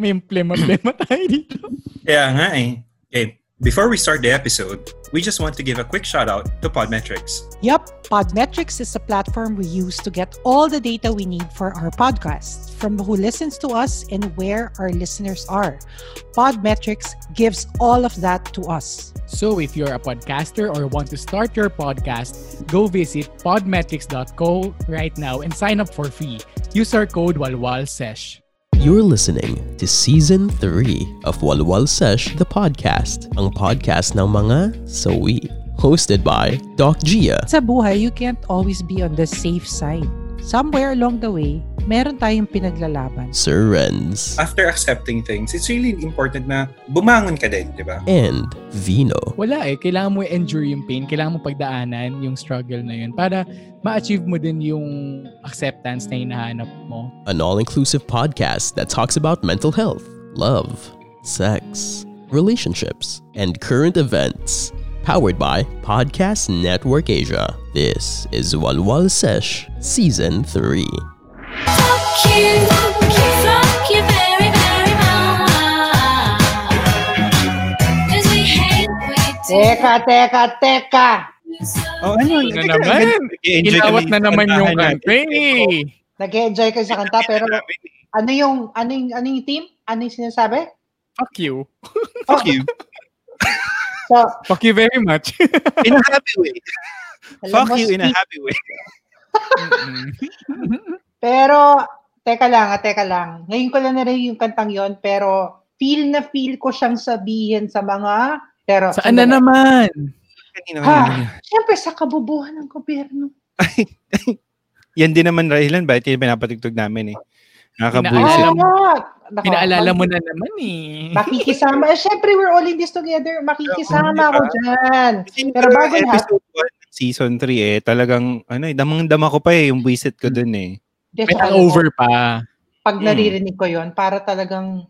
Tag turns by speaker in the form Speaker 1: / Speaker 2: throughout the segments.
Speaker 1: May plema-plema tayo dito.
Speaker 2: Kaya nga eh. Okay, before we start the episode, we just want to give a quick shout out to Podmetrics.
Speaker 3: Yep, Podmetrics is a platform we use to get all the data we need for our podcast, from who listens to us and where our listeners are. Podmetrics gives all of that to us.
Speaker 1: So if you're a podcaster or want to start your podcast, go visit podmetrics.co right now and sign up for free. Use our code WALWALSESH.
Speaker 4: You're listening to Season 3 of Walwal Sesh, the podcast, ang podcast ng mga sawi. Hosted by Doc Gia.
Speaker 3: Sa buhay, you can't always be on the safe side. Somewhere along the way, meron tayong pinaglalaban.
Speaker 4: Sir Renz,
Speaker 2: After accepting things, it's really important na bumangon ka din, di ba?
Speaker 4: and Vino.
Speaker 1: Wala eh. Kailangan mo endure yung pain. Kailangan mo pagdaanan yung struggle na yun para ma-achieve mo din yung acceptance na hinahanap mo.
Speaker 4: An all-inclusive podcast that talks about mental health, love, sex, relationships, and current events. Powered by Podcast Network Asia. This is Walwal Sesh Season 3.
Speaker 5: Fuck you, fuck you very, very much. 'Cause we hate, we do.
Speaker 6: Teka, teka, teka!
Speaker 2: Oh, ano?
Speaker 1: Ano naman? Inawat na naman yung country.
Speaker 6: Nag-enjoy kayo sa kanta, pero ano yung, ano yung, ano yung team? Ano yung sinasabi?
Speaker 1: Fuck you.
Speaker 2: Fuck you.
Speaker 6: So,
Speaker 1: Fuck you very much.
Speaker 2: In a happy way. Fuck you in a happy way.
Speaker 6: Pero, teka lang, ah, teka lang. Ngayon ko lang narinig yung kantang yon pero feel na feel ko siyang sabihin sa mga, pero,
Speaker 1: Saan na naman?
Speaker 2: Kanina,
Speaker 6: Ha? Siyempre, sa kabubuhan ng gobyerno.
Speaker 7: Yan din naman dahilan bakit yung pinapatugtog namin eh. Nakakabuisit.
Speaker 1: mo.
Speaker 6: Nako,
Speaker 1: Pinaalala mo na naman eh.
Speaker 6: Makikisama. Eh, syempre, we're all in this together. Makikisama ako
Speaker 7: diba?
Speaker 6: dyan.
Speaker 7: Kasi
Speaker 6: Pero bago lahat-
Speaker 7: episode 1 ng season 3 eh, talagang, ano eh, damang-dama ko pa eh, yung buisit ko dun eh.
Speaker 1: May
Speaker 6: sa ano,
Speaker 1: over pa.
Speaker 6: Pag
Speaker 7: Mm.
Speaker 6: naririnig ko yon para talagang,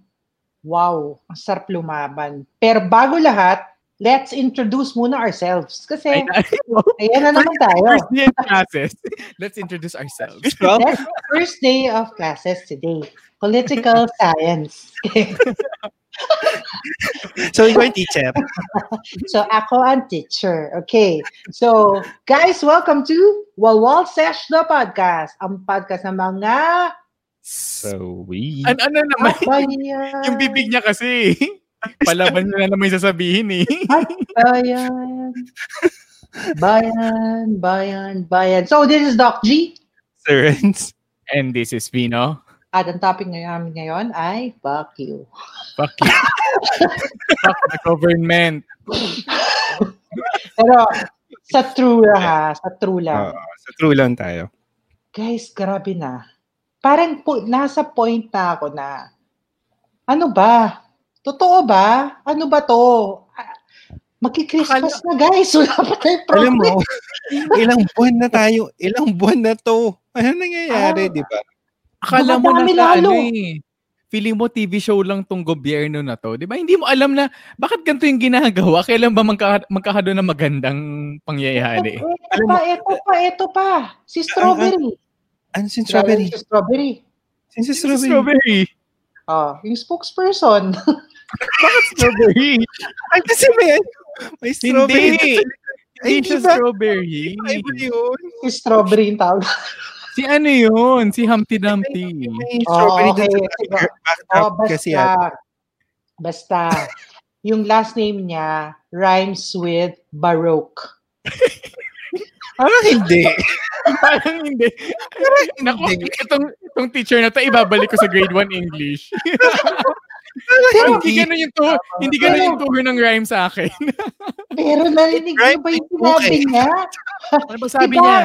Speaker 6: wow, ang sarap lumaban. Pero bago lahat, let's introduce muna ourselves. Kasi,
Speaker 1: Ay,
Speaker 6: ayan na naman tayo.
Speaker 1: First day of classes. Let's introduce ourselves.
Speaker 7: Well,
Speaker 6: That's the first day of classes today. Political science.
Speaker 7: so ikaw yung teacher.
Speaker 6: so, ako ang teacher. Okay. So, guys, welcome to Walwal Sesh the Podcast. Ang podcast ng mga
Speaker 7: So we...
Speaker 1: An ano naman?
Speaker 6: bayan.
Speaker 1: Yung bibig niya kasi. Palaban niya na naman yung sasabihin eh.
Speaker 6: Bayan. Bayan, bayan, bayan. So, this is Doc G.
Speaker 7: Sir Renz.
Speaker 1: And this is Vino.
Speaker 6: At ang topic ngayon, ngayon ay fuck you.
Speaker 1: Fuck you. Fuck the government.
Speaker 6: Pero, sa true lang ha, sa true lang.
Speaker 7: Oo, sa true lang tayo.
Speaker 6: Guys, grabe na. Parang po, nasa point na ako na, ano ba? Totoo ba? Ano ba to? Ah, Magki-Christmas na guys. Wala pa tayong
Speaker 7: Alam
Speaker 6: problem.
Speaker 7: mo, ilang buwan na tayo, ilang buwan na to. Ano nangyayari,
Speaker 6: Ah.
Speaker 7: di ba?
Speaker 1: Akala mo na
Speaker 6: lalo.
Speaker 1: ano eh. Feeling mo TV show lang tong gobyerno na to. Di ba? Hindi mo alam na bakit ganito yung ginagawa? Kailan ba magka, magkakado na magandang pangyayari?
Speaker 6: Ito pa, ito pa, ito pa. Si Strawberry.
Speaker 7: Ano si Strawberry?
Speaker 6: Si Strawberry.
Speaker 7: Si
Speaker 1: Strawberry.
Speaker 7: Strawberry?
Speaker 1: Strawberry.
Speaker 6: Oh, yung spokesperson.
Speaker 1: Strawberry.
Speaker 7: Ay, kasi may, may Strawberry.
Speaker 1: Hindi.
Speaker 7: Ay,
Speaker 1: Hindi siya strawberry.
Speaker 7: Ay, ba yun?
Speaker 6: si Strawberry yung tawag.
Speaker 1: Si ano yun? Si Humpty Dumpty.
Speaker 6: Oh, okay. Oh, basta. Basta. yung last name niya rhymes with Baroque.
Speaker 7: Parang hindi.
Speaker 1: Parang hindi. Naku, itong, itong teacher na to, ibabalik ko sa grade 1 English.
Speaker 6: Pero,
Speaker 1: hindi ganun yung tour, hindi ganun yung tour ng rhyme sa akin.
Speaker 6: pero narinig niyo ba yung sinabi
Speaker 7: Okay.
Speaker 6: niya?
Speaker 1: Ano ba sabi
Speaker 6: Diba?
Speaker 1: niya?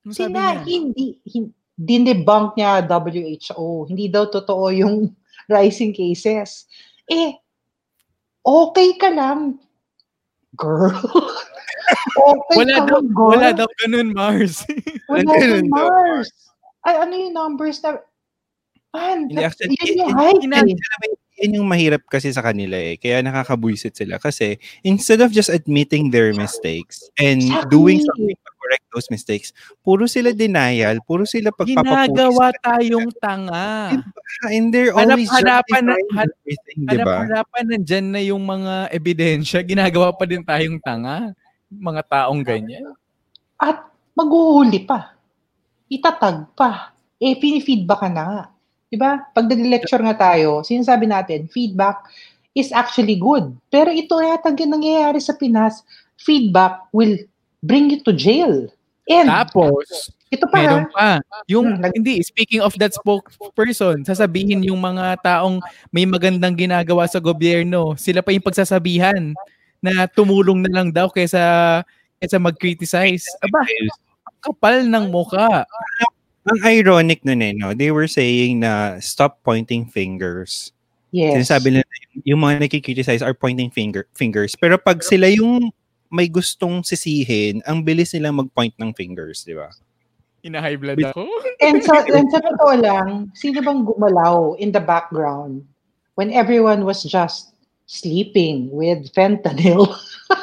Speaker 1: Ano sabi
Speaker 6: Sina,
Speaker 1: niya?
Speaker 6: hindi, hindi, dinebunk niya WHO. Hindi daw totoo yung rising cases. Eh, okay ka lang. Girl. okay
Speaker 1: Wala
Speaker 6: ka
Speaker 1: daw,
Speaker 6: lang, girl.
Speaker 1: wala daw ganun, Mars.
Speaker 6: Wala
Speaker 7: Ganun.
Speaker 6: Mars. Ay, ano yung numbers na... Man,
Speaker 7: Hindi,
Speaker 6: that-
Speaker 7: actually,
Speaker 6: yun yung
Speaker 7: yun-
Speaker 6: height
Speaker 7: yun-
Speaker 6: eh.
Speaker 7: Yan yung mahirap kasi sa kanila eh. Kaya nakakabuisit sila. Kasi instead of just admitting their mistakes and
Speaker 6: Exactly.
Speaker 7: doing something correct those mistakes. Puro sila denial, puro sila pagpapapulis.
Speaker 1: Ginagawa tayong tanga.
Speaker 7: And they're always
Speaker 1: Hanap-hanapan na-
Speaker 7: justifying
Speaker 1: han-
Speaker 7: everything, di ba?
Speaker 1: Hanap-hanapan nandyan na yung mga ebidensya. Ginagawa pa din tayong tanga. Mga taong ganyan.
Speaker 6: At maghuhuli pa. Itatag pa. Eh, pinifeedback ka na nga. Diba? Pag nag-lecture nga tayo, sinasabi natin, feedback is actually good. Pero ito yata ang nangyayari sa Pinas, feedback will bring you to jail. And
Speaker 1: Tapos,
Speaker 6: ito pa
Speaker 1: meron pa. Yung,
Speaker 6: Hmm,
Speaker 1: hindi, speaking of that spokesperson, sasabihin yung mga taong may magandang ginagawa sa gobyerno, sila pa yung pagsasabihan na tumulong na lang daw kaysa, kaysa mag-criticize. Aba, kapal ng muka.
Speaker 7: Ang ironic nun eh, no? They were saying na stop pointing fingers.
Speaker 6: yes.
Speaker 7: Sinasabi nila yung, yung mga nakikriticize are pointing finger, fingers. Pero pag sila yung may gustong sisihin, ang bilis nilang mag-point ng fingers, di ba?
Speaker 1: Ina-high blood ako.
Speaker 6: And sa, and sa totoo lang, sino bang gumalaw in the background when everyone was just sleeping with fentanyl?
Speaker 7: Ah,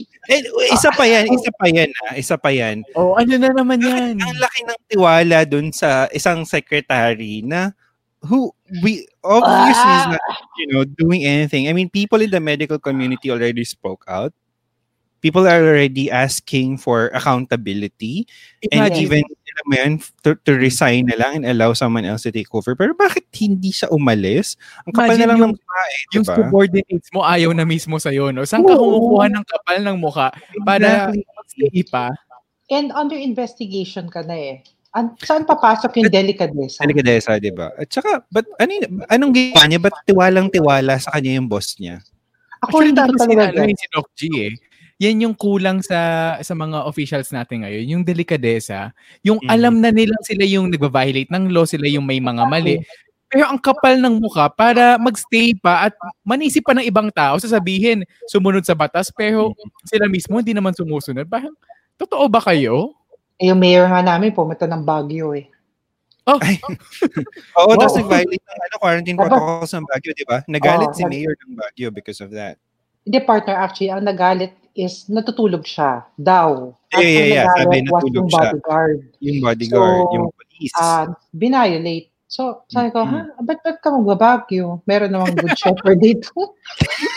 Speaker 7: eh, isa pa yan, isa pa yan, ah, isa pa yan.
Speaker 1: oh, ano na naman yan?
Speaker 7: Ang laki ng tiwala dun sa isang secretary na who we obviously is not you know doing anything. I mean, people in the medical community already spoke out. People are already asking for accountability and even alam mo to, to resign na lang and allow someone else to take over. Pero bakit hindi siya umalis? Ang kapal
Speaker 1: Imagine
Speaker 7: na lang
Speaker 1: yung-
Speaker 7: ng mukha eh,
Speaker 1: yung
Speaker 7: diba?
Speaker 1: subordinates mo ayaw na mismo sa'yo, no? Saan ka
Speaker 6: Oo.
Speaker 1: kumukuha ng kapal ng muka para
Speaker 7: Exactly.
Speaker 1: pa?
Speaker 6: And under investigation ka na eh. An- saan papasok yung delicadeza?
Speaker 7: Delikadesa, di ba? At saka, but, ano, anong ginawa niya? Ba't tiwalang-tiwala sa kanya yung boss niya?
Speaker 6: Ako ko
Speaker 1: dami
Speaker 6: talaga
Speaker 1: ano, si Doc G eh. Yan yung kulang sa sa mga officials natin ngayon, yung delikadesa, yung
Speaker 7: Mm.
Speaker 1: alam na nilang sila yung nagva-violate ng law, sila yung may mga mali. Pero ang kapal ng muka para magstay pa at manisip pa ng ibang tao, sasabihin, sumunod sa batas, pero sila mismo hindi naman sumusunod. Parang, totoo ba kayo?
Speaker 6: Eh, yung mayor nga namin pumunta ng Baguio eh.
Speaker 1: Oh,
Speaker 7: Oo,
Speaker 6: Wow.
Speaker 7: tapos nag-violate ng ano, quarantine
Speaker 6: Dapat-
Speaker 7: protocols ng Baguio, di ba? Nagalit
Speaker 6: Oo,
Speaker 7: si Mayor ng Baguio because of that.
Speaker 6: Hindi, partner, actually, ang nagalit is natutulog siya daw.
Speaker 7: Yeah,
Speaker 6: At
Speaker 7: yeah,
Speaker 6: ang
Speaker 7: yeah. Sabi, natulog
Speaker 6: yung
Speaker 7: siya.
Speaker 6: bodyguard.
Speaker 7: Yung bodyguard,
Speaker 6: So,
Speaker 7: yung police.
Speaker 6: Ah, binayolate. So, sabi ko,
Speaker 7: Mhm.
Speaker 6: ha? Ba't ba't ka magbabagyo? Meron namang good shepherd dito.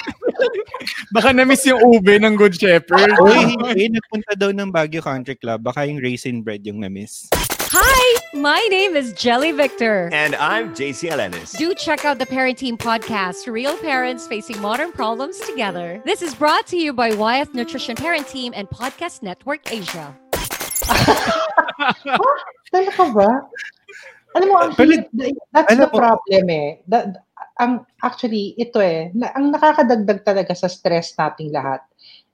Speaker 1: baka na-miss yung ube ng Good Shepherd.
Speaker 7: Uy, hindi, nagpunta daw ng Baguio Country Club. Baka yung raisin bread yung na-miss.
Speaker 8: Hi, my name is Jelly Victor.
Speaker 9: And I'm JC Alanis.
Speaker 8: Do check out the Parenting Podcast, real parents facing modern problems together. This is brought to you by Wyeth Nutrition Parent Team and Podcast Network Asia.
Speaker 6: Talaga ba? Alam mo, ang
Speaker 7: Pero-
Speaker 6: that's the problem eh. That, ang, actually, ito eh, na, ang nakakadagdag talaga sa stress nating lahat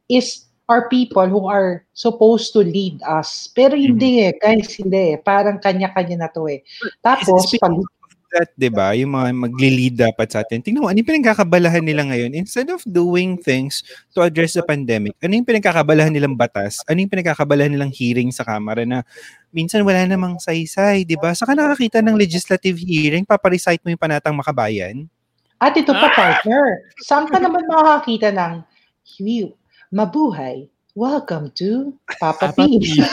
Speaker 6: is are people who are supposed to lead us. Pero hindi eh, guys, hindi eh. Parang kanya-kanya na to eh. Tapos, pag,
Speaker 7: That, di ba? Yung mga magli-lead dapat sa atin. Tingnan mo, ano yung pinagkakabalahan nila ngayon? Instead of doing things to address the pandemic, ano yung pinagkakabalahan nilang batas? Ano yung pinagkakabalahan nilang hearing sa Kamara na minsan wala namang saysay, di ba? Saka nakakita ng legislative hearing, paparecite mo yung panatang makabayan.
Speaker 6: At ito pa, partner, saan ka naman makakakita ng "Hiwi, mabuhay, welcome to Papa
Speaker 1: Papa
Speaker 6: P.
Speaker 1: P.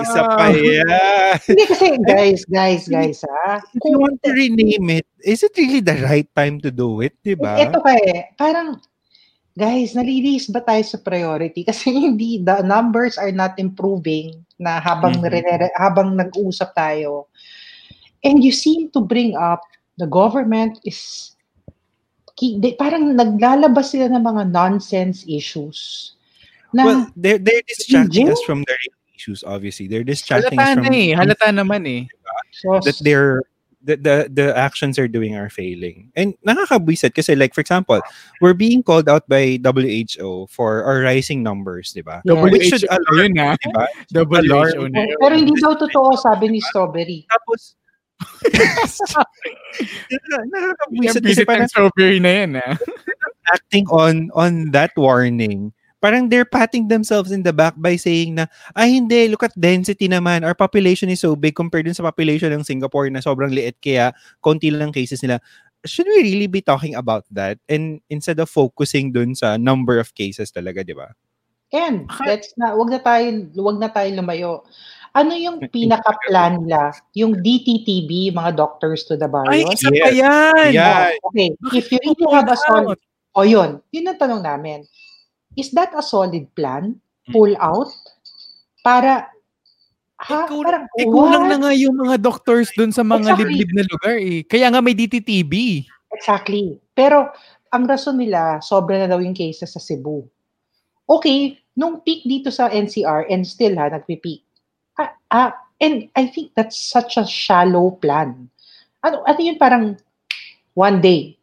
Speaker 7: Isa pa yan.
Speaker 6: Hindi kasi, guys, guys, guys, ha?
Speaker 7: If you want to rename it, is it really the right time to do it, di ba?
Speaker 6: Ito pa eh, parang, guys, nalilis ba tayo sa priority? Kasi hindi, the numbers are not improving na habang,
Speaker 7: Mhm.
Speaker 6: rene- habang nag-uusap tayo. And you seem to bring up the government is ki- di- parang naglalabas sila ng mga nonsense issues. Na,
Speaker 7: Well, they're, they're distracting us from the real issues, obviously. They're distracting
Speaker 1: Halata
Speaker 7: us from
Speaker 1: eh. Halata naman eh.
Speaker 7: that they're the, the the actions are doing are failing. And nakakabwisit kasi like for example, we're being called out by WHO for our rising numbers, di ba?
Speaker 6: Yeah.
Speaker 7: Which should
Speaker 1: WHO
Speaker 7: alarm,
Speaker 1: yun ha.
Speaker 7: di ba?
Speaker 1: WHO na yun.
Speaker 6: pero hindi daw totoo, sabi ni Strawberry.
Speaker 7: Tapos nakakabwisit
Speaker 1: Yung
Speaker 7: kasi
Speaker 1: visit
Speaker 7: parang
Speaker 1: ng strawberry na yan ha.
Speaker 7: acting on on that warning. Parang they're patting themselves in the back by saying na, ay hindi, look at density naman. Our population is so big compared dun sa population ng Singapore na sobrang liit kaya konti lang cases nila. should we really be talking about that and instead of focusing dun sa number of cases talaga, di ba?
Speaker 6: And let's na wag na tayo wag na tayo lumayo. Ano yung pinaka-plan nila? Yung DTTB, mga doctors to the bar.
Speaker 1: Ay, isa pa yan!
Speaker 7: Yeah.
Speaker 6: Okay, if you really have a solid, o yun, yun ang tanong namin. Is that a solid plan? Pull out? Para, ha?
Speaker 1: Eh,
Speaker 6: Parang,
Speaker 1: Eh, kulang
Speaker 6: what?
Speaker 1: na nga yung mga doctors dun sa mga
Speaker 6: Exactly.
Speaker 1: liblib na lugar eh. Kaya nga may DTTB.
Speaker 6: Exactly. Pero, ang rason nila, sobra na daw yung cases sa Cebu. Okay, nung peak dito sa NCR, and still ha, nagpi-peak. Ah, ah, and I think that's such a shallow plan. Ano, ano yun parang one day?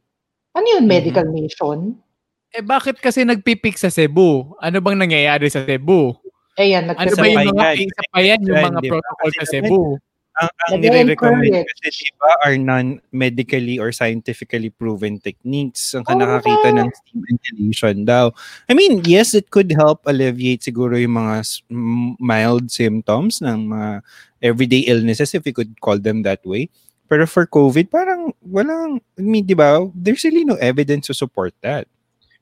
Speaker 6: Ano yun, medical mission?
Speaker 1: Eh bakit kasi nagpipik sa Cebu? Ano bang nangyayari sa Cebu?
Speaker 6: Ayan,
Speaker 1: Ano ba yung mga isa pa yan yung mga protocol sa Cebu?
Speaker 7: Ang, ang nire-recommend kasi diba are non-medically or scientifically proven techniques ang nakakita
Speaker 6: nga.
Speaker 7: ng steam inhalation daw. I mean, yes, it could help alleviate siguro yung mga mild symptoms ng mga everyday illnesses if we could call them that way. Pero for COVID, parang walang, I mean, di ba, there's really no evidence to support that.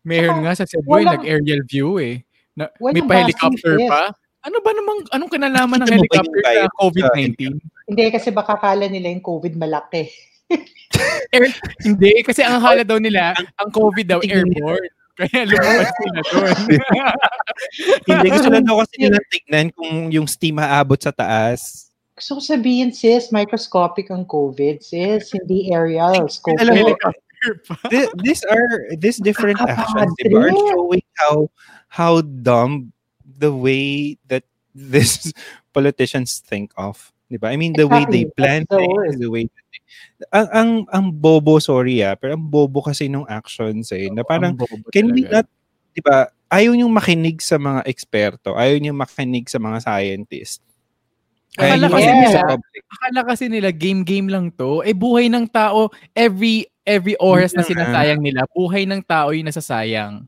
Speaker 1: Meron nga sa Cebu
Speaker 6: walang-
Speaker 1: nag-aerial view eh. Na, may pa-helicopter pa. Ano ba namang, anong kinalaman ng helicopter sa
Speaker 7: virus sa
Speaker 1: COVID-19?
Speaker 6: Hindi, kasi baka kala nila yung COVID malaki.
Speaker 1: Air, hindi, kasi ang akala daw nila, ang COVID daw airborne. Kaya lumabas sila doon.
Speaker 7: Hindi gusto lang daw kasi nilang tignan kung yung steam aabot sa taas.
Speaker 6: Gusto ko sabihin, sis, microscopic ang COVID, sis. Hindi aerial. Scope.
Speaker 7: Alam mo, these are these different actions diba, are showing how how dumb the way that this politicians think of diba? I mean the way they
Speaker 6: Exactly.
Speaker 7: plan
Speaker 6: the
Speaker 7: things the way that they, ang, ang ang bobo sorry ah pero ang bobo kasi nung actions eh na parang can we
Speaker 1: talaga.
Speaker 7: not diba ayaw niyong makinig sa mga eksperto ayaw niyong makinig sa mga scientists ayaw
Speaker 1: Akala kasi
Speaker 7: sa
Speaker 6: nila-
Speaker 1: Akala kasi nila game-game lang to. Eh buhay ng tao, every every oras na sinasayang nila, buhay ng tao yung nasasayang.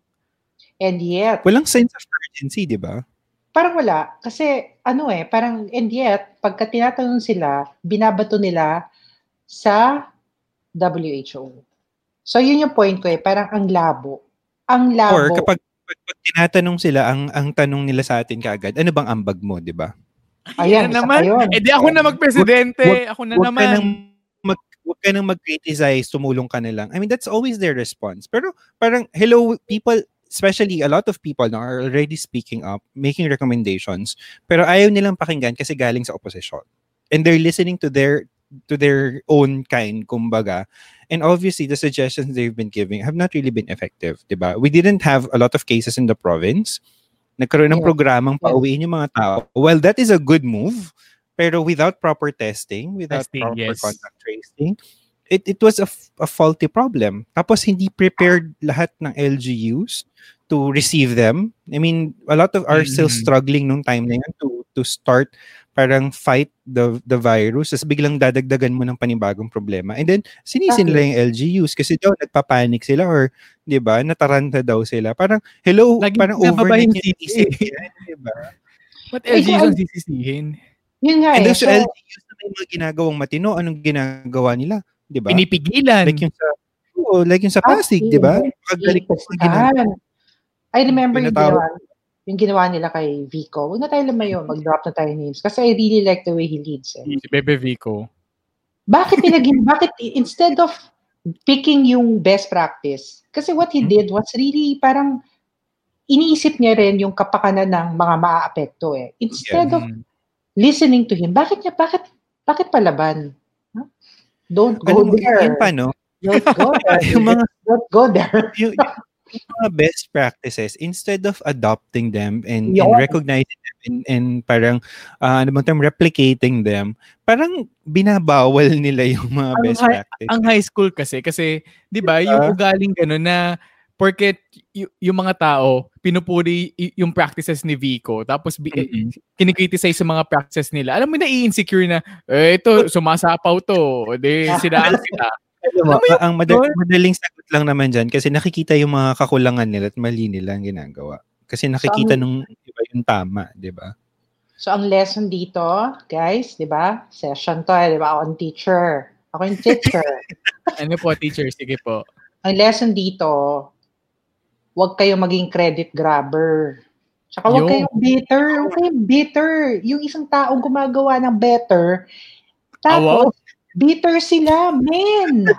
Speaker 6: And yet,
Speaker 7: walang sense of urgency diba
Speaker 6: parang wala. Kasi, ano eh, parang, and yet, pagka tinatanong sila, binabato nila sa WHO. So, yun yung point ko eh. Parang ang labo. Ang labo.
Speaker 7: Or kapag, pag, pag tinatanong sila, ang ang tanong nila sa atin kaagad, ano bang ambag mo, di ba?
Speaker 6: Ayan,
Speaker 1: Yan
Speaker 6: isa
Speaker 1: naman.
Speaker 6: yun.
Speaker 1: Eh di ako na magpresidente.
Speaker 7: Wag-
Speaker 1: Ako na
Speaker 7: ka
Speaker 1: naman.
Speaker 7: nang mag, huwag ka nang mag-criticize, tumulong ka na lang. I mean, that's always their response. Pero parang, hello, people, especially a lot of people now are already speaking up, making recommendations, pero ayaw nilang pakinggan kasi galing sa opposition. And they're listening to their to their own kind, kumbaga. And obviously, the suggestions they've been giving have not really been effective, di ba? We didn't have a lot of cases in the province. Nagkaroon ng
Speaker 6: Yeah.
Speaker 7: programang pauwiin yung mga tao. Well, that is a good move, pero without proper testing, without
Speaker 1: Testing,
Speaker 7: proper
Speaker 1: yes.
Speaker 7: contact tracing, it, it was a, f- a faulty problem. Tapos hindi prepared lahat ng LGUs to receive them. I mean, a lot of are still
Speaker 1: Mhm.
Speaker 7: struggling nung time na yun to, to start parang fight the the virus. Tapos biglang dadagdagan mo ng panibagong problema. And then, sinisi nila yung LGUs kasi daw nagpapanik sila or, di ba, nataranta daw sila. Parang, hello,
Speaker 1: Lagi
Speaker 7: parang overnight
Speaker 1: yung
Speaker 7: isip yan, di ba?
Speaker 1: Ba't
Speaker 6: Eh,
Speaker 1: LG
Speaker 6: kung-
Speaker 1: yung sisisihin?
Speaker 6: Yun nga
Speaker 7: And
Speaker 6: eh.
Speaker 7: those
Speaker 6: So,
Speaker 7: LGUs na may mga ginagawang matino, anong ginagawa nila? Di ba?
Speaker 1: Pinipigilan.
Speaker 7: Like yung sa, oo, like yung sa Pasig, di ba? Paggaling mo sa.
Speaker 6: I remember yung ginawa, yung ginawa nila kay Vico. Huwag na tayo lumayo, mag-drop na tayo names. Kasi I really like the way he leads. Eh.
Speaker 1: Si Bebe Vico.
Speaker 6: Bakit nilagin, bakit instead of picking yung best practice, kasi what he did was really parang iniisip niya rin yung kapakanan ng mga maaapekto eh. Instead of
Speaker 1: Mm.
Speaker 6: listening to him, bakit niya, bakit, bakit palaban? Don't go
Speaker 7: Alam
Speaker 6: there.
Speaker 7: yun pa, no?
Speaker 6: Don't go there.
Speaker 7: yung mga
Speaker 6: Don't go there.
Speaker 7: yung, yung mga best practices instead of adopting them and, and
Speaker 6: Yun.
Speaker 7: recognizing them and, and parang uh, ano bang term replicating them parang binabawal nila yung mga
Speaker 1: Ang
Speaker 7: best
Speaker 1: hi-
Speaker 7: practices
Speaker 1: Ang high school kasi, kasi, di ba, yung
Speaker 7: Diba?
Speaker 1: ugaling gano'n na porket y- yung mga tao, pinupuri y- yung practices ni Vico, tapos bi- eh,
Speaker 7: Mm-mm.
Speaker 1: kinikriticize sa mga practices nila. Alam mo na i-insecure na, eh, ito, sumasapaw to. Di, sinaan kita.
Speaker 7: Alam mo,
Speaker 1: yung
Speaker 7: ang madal- madaling sagot lang naman dyan kasi nakikita yung mga kakulangan nila at mali nila ang ginagawa kasi nakikita
Speaker 6: ang-
Speaker 7: nung iba yung tama di ba
Speaker 6: So, ang lesson dito, guys, di ba? Session to, eh, di ba? On teacher. Ako yung teacher.
Speaker 1: Ano po, teacher? Sige po.
Speaker 6: Ang lesson dito, huwag kayong maging credit grabber. Tsaka huwag kayong bitter. Huwag kayong bitter. Yung isang taong gumagawa ng better, tapos bitter sila, men.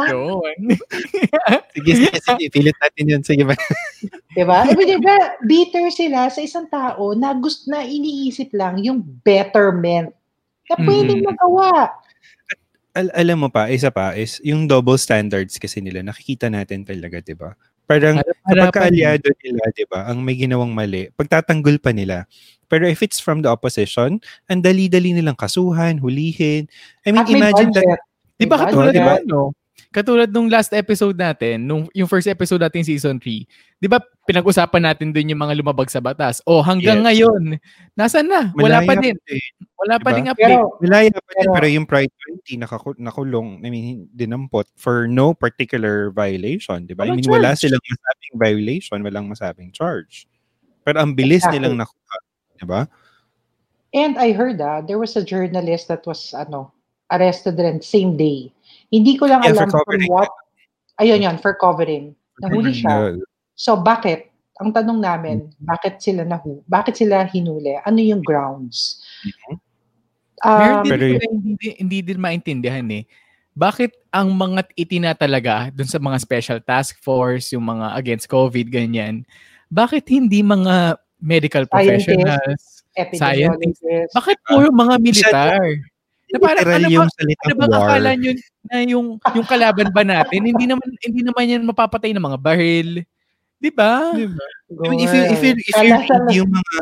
Speaker 1: Yun.
Speaker 7: Sige, sige, sige. Pilit natin yun. Sige ba?
Speaker 6: Diba? Eh, diba, bitter sila sa isang tao na gusto na iniisip lang yung betterment na pwedeng
Speaker 1: Mhm.
Speaker 6: magawa.
Speaker 7: Al- alam mo pa, isa pa, is yung double standards kasi nila, nakikita natin talaga, di ba? Parang
Speaker 1: Harap-
Speaker 7: kapag
Speaker 1: harapan
Speaker 7: kaalyado nila, di ba, ang may ginawang mali, pagtatanggol pa nila. Pero if it's from the opposition, ang dali-dali nilang kasuhan, hulihin. I mean,
Speaker 6: At
Speaker 7: imagine that.
Speaker 1: Di ba katulad
Speaker 6: budget.
Speaker 1: diba, no? Katulad nung last episode natin, nung yung first episode natin season 3, di ba pinag-usapan natin dun yung mga lumabag sa batas? O hanggang
Speaker 7: Yes.
Speaker 1: ngayon, nasan na? Wala pa
Speaker 7: malaya
Speaker 1: din.
Speaker 7: eh.
Speaker 1: Wala pa
Speaker 7: Diba?
Speaker 1: ding update.
Speaker 6: Pero,
Speaker 7: Malaya pa din,
Speaker 6: Pero-
Speaker 7: yung Pride 20, nakaku- nakulong, I mean, dinampot for no particular violation, di ba? I mean, wala
Speaker 1: charge.
Speaker 7: silang masabing violation, walang masabing charge. Pero ang bilis
Speaker 6: Exactly.
Speaker 7: nilang nakuha, di ba?
Speaker 6: And I heard ah, there was a journalist that was ano arrested rin same day. Hindi ko lang
Speaker 7: Yeah, for
Speaker 6: alam from what. Ayun yun, for covering. Nahuli siya. So bakit? Ang tanong namin, bakit sila nahu? Bakit sila hinuli? Ano yung grounds?
Speaker 1: Meron
Speaker 6: Um,
Speaker 1: din
Speaker 7: Pero yun-
Speaker 1: hindi, hindi din maintindihan eh. Bakit ang mga itina talaga dun sa mga special task force, yung mga against COVID, ganyan, bakit hindi mga medical professionals,
Speaker 6: epidemiologists.
Speaker 1: bakit puro mga militar? Na parang,
Speaker 7: Literal
Speaker 1: ano ba,
Speaker 7: yung
Speaker 1: ano
Speaker 7: salitang
Speaker 1: bang
Speaker 7: war.
Speaker 1: akala nyo na yung, yung kalaban ba natin, hindi naman, hindi naman yan mapapatay ng mga baril. Di ba?
Speaker 7: Di ba? I mean, if you if you if you read yung mga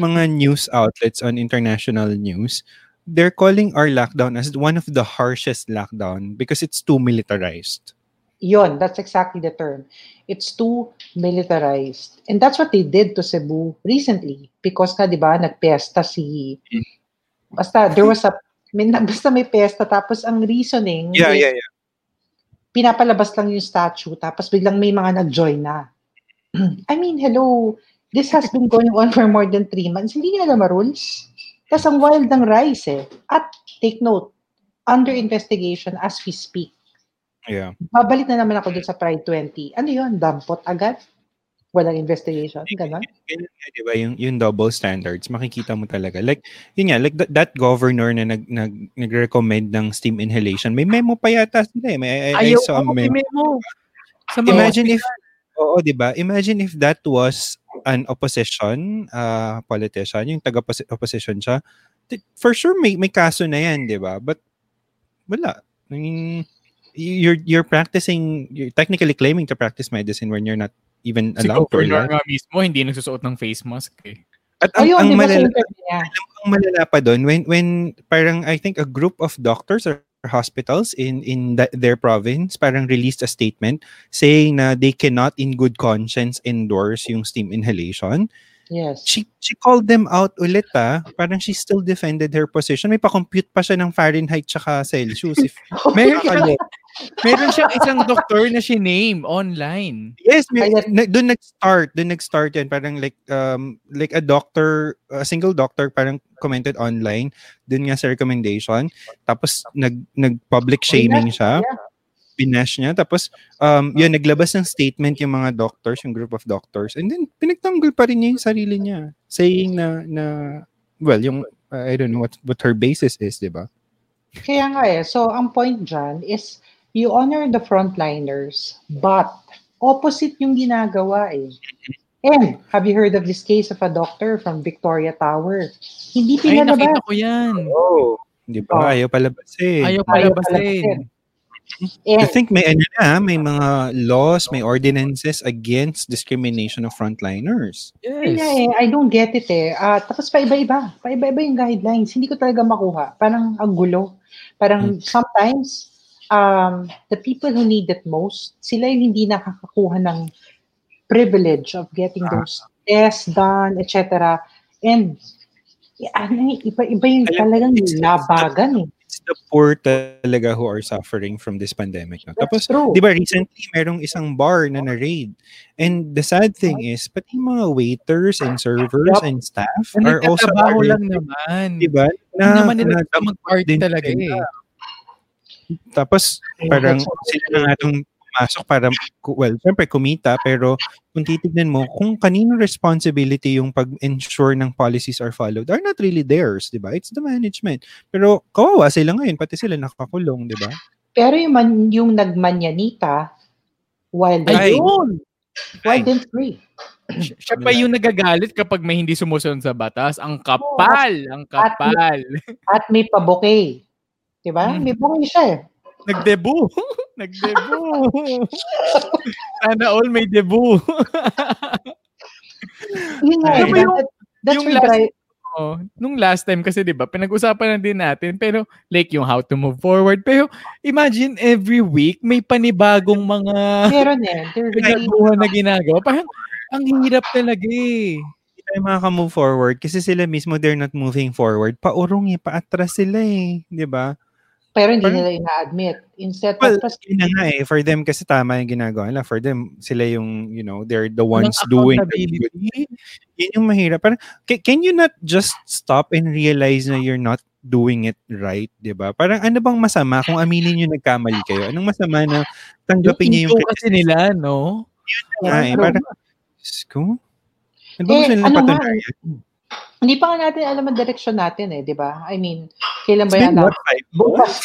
Speaker 7: mga news outlets on international news, they're calling our lockdown as one of the harshest lockdown because it's too militarized.
Speaker 6: Yun, that's exactly the term. It's too militarized. And that's what they did to Cebu recently. Because nga, di ba, nagpesta si... Basta, there was a... May, basta may pesta, tapos ang reasoning,
Speaker 7: Yeah,
Speaker 6: is
Speaker 7: yeah, yeah.
Speaker 6: pinapalabas lang yung statue, tapos biglang may mga nag-join na. I mean, hello, this has been going on for more than three months. Hindi nila alam rules. Tapos ang wild ng rise eh. At take note, under investigation as we speak.
Speaker 7: Yeah.
Speaker 6: Babalik na naman ako dun sa Pride 20. Ano yun? Dampot agad? Walang investigation? Ganon?
Speaker 7: Ganun di ba? Yung, yung double standards, makikita mo talaga. Like, yun nga, like that, that governor na nag, nag, nag-recommend ng steam inhalation, may memo pa yata sila eh. May, I, I
Speaker 1: Ayaw
Speaker 7: saw a
Speaker 1: ko, may
Speaker 7: memo.
Speaker 1: memo. Sa
Speaker 7: Imagine if, oo, di ba? Imagine if that was an opposition uh, politician, yung taga-opposition siya, for sure may, may kaso na yan, di ba? But, wala. I mean, you're, you're practicing, you're technically claiming to practice medicine when you're not even
Speaker 1: si
Speaker 7: allowed to.
Speaker 1: governor
Speaker 7: right?
Speaker 1: nga mismo, hindi nagsusuot ng face mask eh.
Speaker 7: At ang,
Speaker 6: Ayun,
Speaker 7: ang,
Speaker 6: di ba sa
Speaker 7: malala, ang malala pa doon, when, when parang I think a group of doctors or hospitals in in that, their province parang released a statement saying na they cannot in good conscience endorse yung steam inhalation.
Speaker 6: Yes.
Speaker 7: She she called them out ulit ah. Parang she still defended her position. May pa-compute pa siya ng Fahrenheit tsaka Celsius. If,
Speaker 1: Meron siya,
Speaker 7: Nakakaloka.
Speaker 1: Meron siyang isang doktor na si name online.
Speaker 7: Yes, may, na, doon nag-start, doon nag-start yan. Parang like, um, like a doctor, a single doctor parang commented online, doon nga sa recommendation. Tapos nag, nag-public shaming siya. Binash niya. Tapos, um, yun, naglabas ng statement yung mga doctors, yung group of doctors. And then, pinagtanggol pa rin niya yung sarili niya. Saying na, na well, yung, uh, I don't know what, what her basis is, di ba?
Speaker 6: Kaya nga eh. So, ang point dyan is you honor the frontliners, but opposite yung ginagawa eh. And, have you heard of this case of a doctor from Victoria Tower? Hindi
Speaker 1: Ay,
Speaker 6: pinalabas.
Speaker 1: nakita ko yan.
Speaker 7: Oh. Di ba?
Speaker 6: Oh.
Speaker 7: Ayaw palabasin.
Speaker 1: Ayaw
Speaker 6: Ayaw
Speaker 1: palabasin.
Speaker 7: I
Speaker 6: And,
Speaker 7: think may ano na, may mga laws, may ordinances against discrimination of frontliners.
Speaker 1: Yes.
Speaker 6: eh, I don't get it eh. Ah, tapos paiba-iba. Paiba-iba yung guidelines. Hindi ko talaga makuha. Parang ang gulo. Parang sometimes, um, the people who need it most, sila yung hindi nakakakuha ng privilege of getting those tests done, etc. And, ano, eh, iba-iba yung
Speaker 7: Alam,
Speaker 6: talagang
Speaker 7: it's-
Speaker 6: labagan eh.
Speaker 7: It's the poor talaga who are suffering from this pandemic. No? Tapos,
Speaker 6: That's
Speaker 7: di ba, recently, merong isang bar na na-raid. And the sad thing is, pati yung mga waiters and servers
Speaker 6: Yup.
Speaker 7: and staff
Speaker 1: Na
Speaker 7: are also
Speaker 1: nagtatrabaho lang naman.
Speaker 7: Di ba?
Speaker 1: Hindi naman nila
Speaker 7: na-
Speaker 1: mag-party talaga eh.
Speaker 7: Tapos parang sila na nga itong pumasok para, well, syempre kumita, pero kung titignan mo, kung kanino responsibility yung pag-ensure ng policies are followed, are not really theirs, di ba? It's the management. Pero kawawa sila ngayon, pati sila nakakulong, di ba?
Speaker 6: Pero yung, man, yung nagmanyanita, and,
Speaker 7: Ay.
Speaker 1: Ayun!
Speaker 6: wild and free.
Speaker 1: Siya pa yung nagagalit kapag may hindi sumusunod sa batas. Ang kapal! Ang kapal!
Speaker 6: At may pa-bouquet. Diba?
Speaker 1: Hmm.
Speaker 6: May bouquet siya eh.
Speaker 1: Nagdebu! Nagdebu! Sana all may debu.
Speaker 6: Yun nga,
Speaker 1: Alam
Speaker 6: eh,
Speaker 1: mo yung-
Speaker 6: that- that's
Speaker 1: yung last- Oh, nung last time kasi 'di ba, pinag-usapan na din natin pero like yung how to move forward. Pero imagine every week may panibagong mga
Speaker 6: meron eh. There's really,
Speaker 1: kagaguhan na ginagawa. Parang ang hirap talaga eh.
Speaker 7: Hindi tayo makaka-move forward kasi sila mismo, they're not moving forward. Paurong eh, paatras sila eh, di ba?
Speaker 6: Pero hindi
Speaker 7: Parang-
Speaker 6: nila ina-admit. Instead,
Speaker 7: Well,
Speaker 6: tapos,
Speaker 7: yun na nga eh. For them, kasi tama yung ginagawa nila. For them, sila yung, you know, they're the ones doing
Speaker 1: accountability.
Speaker 7: Yun yung mahirap. Parang, ca- can you not just stop and realize na you're not doing it right, di ba? Parang ano bang masama kung aminin nyo nagkamali kayo? Anong masama na tanggapin niyo yung
Speaker 1: ego kasi nila, no?
Speaker 7: Ay,
Speaker 6: True.
Speaker 7: parang, Diyos ko. Ano ba
Speaker 6: Eh, ano nga? Hindi pa nga natin alam ang direksyon natin eh, di ba? I mean, kailan
Speaker 7: It's
Speaker 6: ba
Speaker 7: been
Speaker 6: yan?
Speaker 7: what, five months?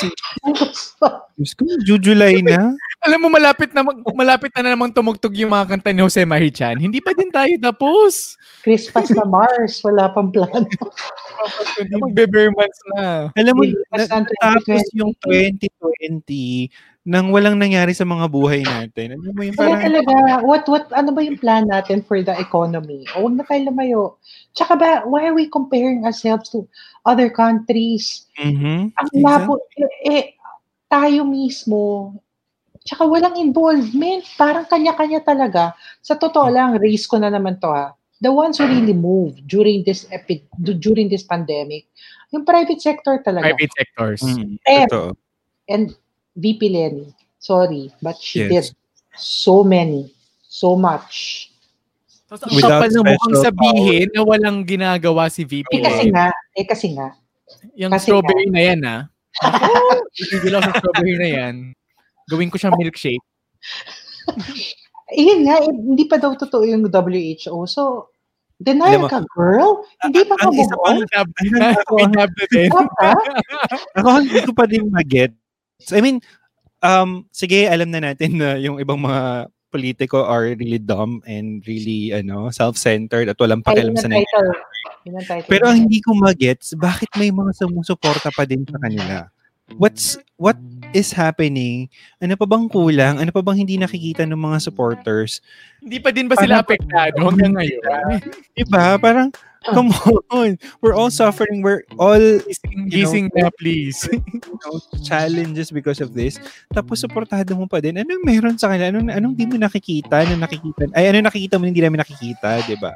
Speaker 7: Diyos ko, Jujuly na.
Speaker 1: Alam mo malapit na mag- malapit na namang tumugtog yung mga kanta ni Jose Marichan. Hindi pa din tayo tapos.
Speaker 6: Christmas na Mars, wala pang plano.
Speaker 1: Magbe-bare months na.
Speaker 7: Alam mo,
Speaker 6: Bukas ng
Speaker 7: tapos
Speaker 6: 2020.
Speaker 7: yung 2020 nang walang nangyari sa mga buhay natin. Alam mo yung
Speaker 6: Kaya
Speaker 7: parang,
Speaker 6: talaga, what, what, ano ba yung plan natin for the economy? O huwag na tayo lumayo. Tsaka ba, why are we comparing ourselves to other countries?
Speaker 7: Mhm.
Speaker 6: Ang labo, eh, eh, tayo mismo, tsaka walang involvement. Parang kanya-kanya talaga. Sa totoo lang, race ko na naman to ha. The ones who really moved during this epi- during this pandemic, yung private sector talaga.
Speaker 1: Private sectors.
Speaker 7: Mm, totoo.
Speaker 6: And VP Lenny, sorry, but she
Speaker 7: Yes.
Speaker 6: did so many, so much.
Speaker 1: Tapos ang
Speaker 7: Without
Speaker 1: kapal na mukhang sabihin na walang ginagawa si VP.
Speaker 6: Eh kasi nga, eh kasi nga,
Speaker 1: Yung
Speaker 6: kasi
Speaker 1: strawberry na yan, ah. Itigil ako sa strawberry na yan. Gawin ko siyang milkshake.
Speaker 6: eh, yun nga, eh, hindi pa daw totoo yung WHO. So, denial ka, girl? Hindi pa ka
Speaker 7: ang isa Ako,
Speaker 1: tab na din.
Speaker 7: Ako hindi ko pa din mag-get. I mean, um, sige, alam na natin na yung ibang mga politiko are really dumb and really ano self-centered at walang pakialam sa
Speaker 6: title.
Speaker 7: Pero ang hindi ko magets, bakit may mga sumusuporta pa din sa kanila? What's what is happening? Ano pa bang kulang? Ano pa bang hindi nakikita ng mga supporters?
Speaker 1: Hindi pa din ba sila apektado hanggang ngayon?
Speaker 7: Diba? Parang come on. We're all suffering. We're all
Speaker 1: Gising,
Speaker 7: You know,
Speaker 1: gising na, please.
Speaker 7: you know, challenges because of this. Tapos suportado mo pa din. Anong meron sa kanila? Anong, anong di mo nakikita? Anong nakikita? Ay, ano nakikita mo na hindi namin nakikita? Diba?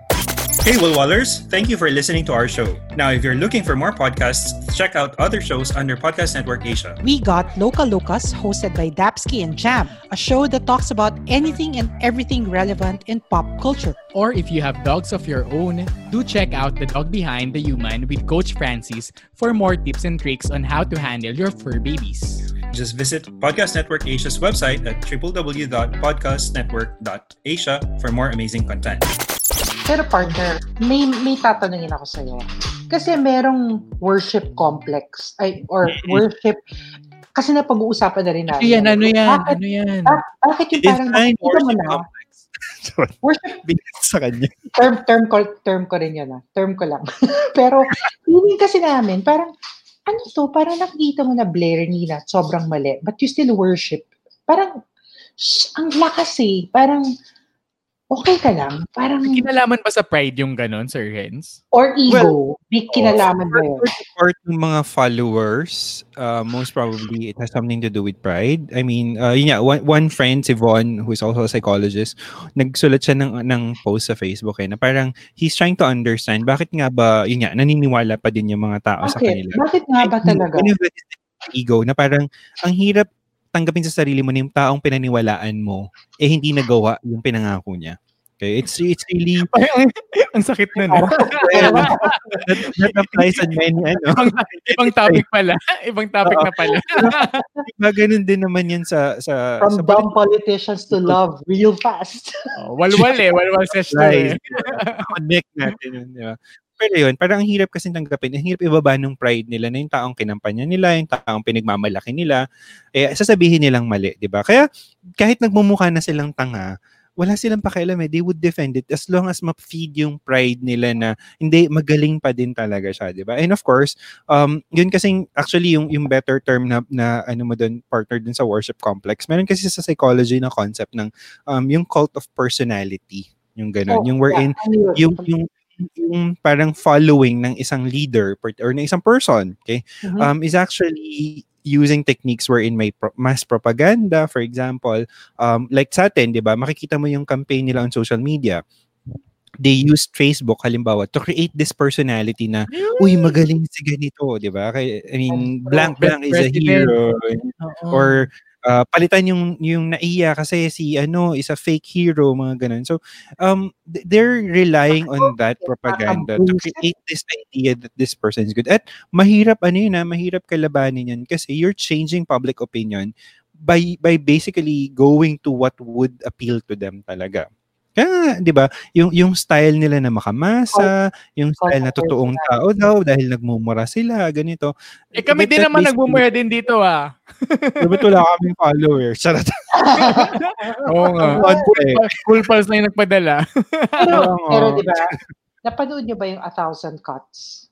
Speaker 2: Hey, Wallwallers! Thank you for listening to our show. Now, if you're looking for more podcasts, check out other shows under Podcast Network Asia.
Speaker 10: We got Local Lucas, hosted by Dapsky and Jam, a show that talks about anything and everything relevant in pop culture.
Speaker 11: Or if you have dogs of your own, do check out The Dog Behind the Human with Coach Francis for more tips and tricks on how to handle your fur babies.
Speaker 2: Just visit Podcast Network Asia's website at www.podcastnetwork.asia for more amazing content.
Speaker 6: Pero partner, may, may tatanungin ako sa'yo. Kasi merong worship complex, ay, or worship, kasi napag-uusapan na rin
Speaker 1: Ano
Speaker 6: natin.
Speaker 1: yan? Ano yan?
Speaker 6: Bakit,
Speaker 1: Ano yan?
Speaker 6: bak- bakit yung parang nakikita mo na,
Speaker 7: complex.
Speaker 6: Worship,
Speaker 7: sa kanya.
Speaker 6: term, term ko, term ko rin yun ah. Term ko lang. Pero, feeling kasi namin, parang, ano to, parang nakikita mo na blaring na sobrang mali, but you still worship. Parang, sh- ang lakas eh. Parang, okay ka lang. Parang,
Speaker 1: Kinalaman ba sa pride yung ganon, Sir Hens?
Speaker 6: or ego. Big kinalaman ba yun?
Speaker 7: For the part ng mga followers, uh, most probably it has something to do with pride. I mean, uh, yun nga, one, one friend, si Von, who is also a psychologist, nagsulat siya ng, ng post sa Facebook eh, na parang he's trying to understand bakit nga ba, yun nga, naniniwala pa din yung mga tao sa
Speaker 6: Bakit?
Speaker 7: kanila.
Speaker 6: Bakit nga ba talaga?
Speaker 7: One of it is the ego, na parang ang hirap tanggapin sa sarili mo na yung taong pinaniwalaan mo, eh hindi nagawa yung pinangako niya. Okay, it's it's really
Speaker 1: Parang, ang sakit nun. eh.
Speaker 7: that, that applies on many ano.
Speaker 1: ibang, ibang topic pala. Ibang topic na pala.
Speaker 7: Diba, ganun din naman yan sa sa
Speaker 6: From
Speaker 7: sa
Speaker 6: dumb politicians to love real fast.
Speaker 1: Oh, walwal eh. Walwal sa eh.
Speaker 7: connect natin yun, di ba? Pero yun, parang ang hirap kasi tanggapin, ang hirap ibaba nung pride nila na yung taong kinampanya nila, yung taong pinagmamalaki nila, eh, sasabihin nilang mali, di ba? Kaya, kahit nagmumukha na silang tanga, wala silang pakialam eh. They would defend it as long as ma-feed yung pride nila na hindi, magaling pa din talaga siya, di ba? And of course, um, yun kasing actually yung, yung better term na, na ano mo dun, partner dun sa worship complex. Meron kasi sa psychology na concept ng um, yung cult of personality. Yung
Speaker 6: Oh,
Speaker 7: gano'n. yung wherein,
Speaker 6: yeah, ano yun?
Speaker 7: yung, yung, yung parang following ng isang leader or ng isang person, okay,
Speaker 6: Mhm.
Speaker 7: um, is actually using techniques wherein may pro- mass propaganda, for example, um, like sa atin, di ba, makikita mo yung campaign nila on social media. They use Facebook, halimbawa, to create this personality na, uy, magaling si ganito, di ba? I mean, blank blank is a hero. Or, uh, palitan yung yung naiya kasi si ano is a fake hero mga ganun. So um th- they're relying on that propaganda to create this idea that this person is good. At mahirap ano yun, ah, mahirap kalabanin yan kasi you're changing public opinion by by basically going to what would appeal to them talaga. Kaya, 'di ba, yung yung style nila na makamasa, yung style na totoong tao daw dahil nagmumura sila, ganito.
Speaker 1: Eh kami
Speaker 7: That-
Speaker 1: din naman nagmumuya din dito ah.
Speaker 7: Dapat wala kaming followers. Charot.
Speaker 1: Oo nga. Full pulse na yung nagpadala.
Speaker 6: Pero, pero di ba, napanood niyo ba yung A Thousand Cuts?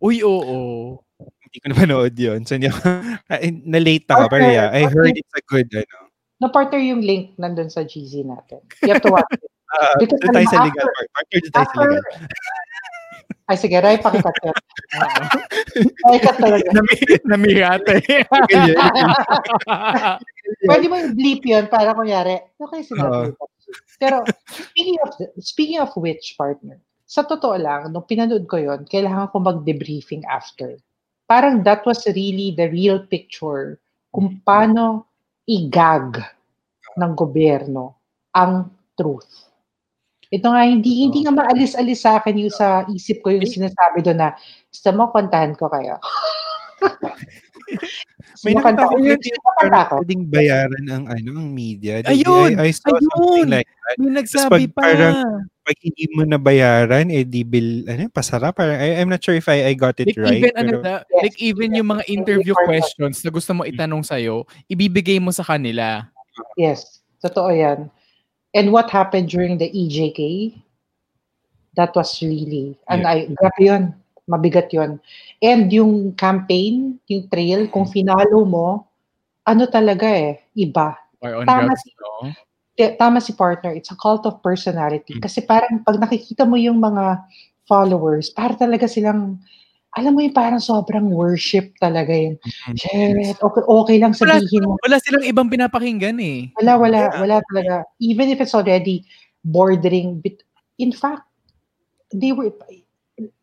Speaker 1: Uy, oo.
Speaker 7: Hindi ko napanood yun. So, hindi ako, na-late ako. Pero yeah, I heard it's a good, ano.
Speaker 6: Na-partner yung link nandun sa GZ natin. You have to watch it.
Speaker 7: Uh,
Speaker 6: Because
Speaker 7: doon tayo sa legal
Speaker 6: after-
Speaker 7: part. Partner doon tayo sa
Speaker 6: after-
Speaker 7: legal.
Speaker 6: Ay, sige, Ray, pakikat yun. Pakikat talaga.
Speaker 1: Nami, namihate.
Speaker 6: Pwede mo i-bleep yun para kunyari, okay sinabi
Speaker 7: Oo.
Speaker 6: ko. Pero, speaking of, speaking of which, partner, sa totoo lang, nung pinanood ko yon kailangan ko mag-debriefing after. Parang that was really the real picture kung paano i-gag ng gobyerno ang truth. Ito nga, hindi, hindi nga maalis-alis sa akin yung sa isip ko yung sinasabi doon na, gusto mo, kontahan ko kayo.
Speaker 7: May nakita ko
Speaker 6: ko
Speaker 7: yun
Speaker 6: yun,
Speaker 7: yung pwedeng bayaran ang ano ang media. Di-
Speaker 1: Ayun!
Speaker 7: I, I saw something
Speaker 1: Ayun!
Speaker 7: like that.
Speaker 1: May nagsabi
Speaker 7: pag
Speaker 1: pa.
Speaker 7: parang pag hindi mo nabayaran, eh di bill, ano, pasara. Parang, I, I'm not sure if I, I got it
Speaker 1: Like
Speaker 7: right.
Speaker 1: even ano
Speaker 7: pero-
Speaker 1: na, like even yung mga interview questions na gusto mo itanong sa'yo, ibibigay mo sa kanila.
Speaker 6: Yes, totoo yan. And what happened during the EJK, that was really, and I, grabe yun, mabigat yun. And yung campaign, yung trail, kung finalo mo, ano talaga eh, iba.
Speaker 1: Or on
Speaker 6: Tama
Speaker 1: drugs,
Speaker 6: si-
Speaker 1: no?
Speaker 6: Tama si partner, it's a cult of personality. Kasi parang pag nakikita mo yung mga followers, para talaga silang, alam mo yung parang sobrang worship talaga yun. Shit, okay, okay lang
Speaker 1: Wala,
Speaker 6: sabihin mo.
Speaker 1: wala silang ibang pinapakinggan eh.
Speaker 6: Wala, wala, wala talaga. Even if it's already bordering, bit, in fact, they were,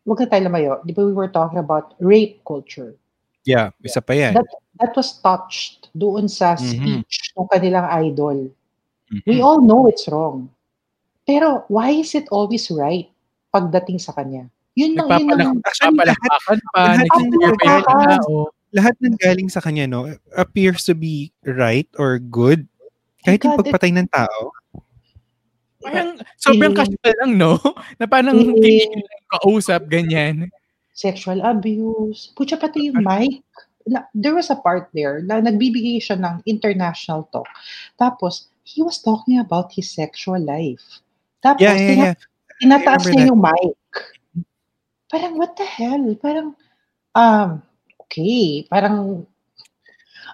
Speaker 6: wag na tayo lumayo, di ba we were talking about rape culture.
Speaker 7: Yeah, isa pa yan.
Speaker 6: That, that was touched doon sa
Speaker 7: Mhm.
Speaker 6: speech ng kanilang idol.
Speaker 7: Mhm.
Speaker 6: We all know it's wrong. Pero why is it always right pagdating sa kanya? Yun lang, yun lang.
Speaker 1: Pa,
Speaker 7: lahat
Speaker 1: pa yung
Speaker 6: nagpapalakpakan.
Speaker 1: tao.
Speaker 7: lahat ng galing sa kanya, no, appears to be right or good. Kahit yung pagpatay ng tao.
Speaker 1: Parang sobrang
Speaker 6: Mm.
Speaker 1: casual lang, no? Na parang kinikilig lang kausap, ganyan.
Speaker 6: sexual abuse. Pucha pati yung mic. Na, there was a part there na nagbibigay siya ng international talk. Tapos, he was talking about his sexual life. Tapos,
Speaker 7: Yeah, yeah,
Speaker 6: tina-
Speaker 7: yeah.
Speaker 6: tinataas niya yung mic. Parang, what the hell? Parang, um, okay. Parang,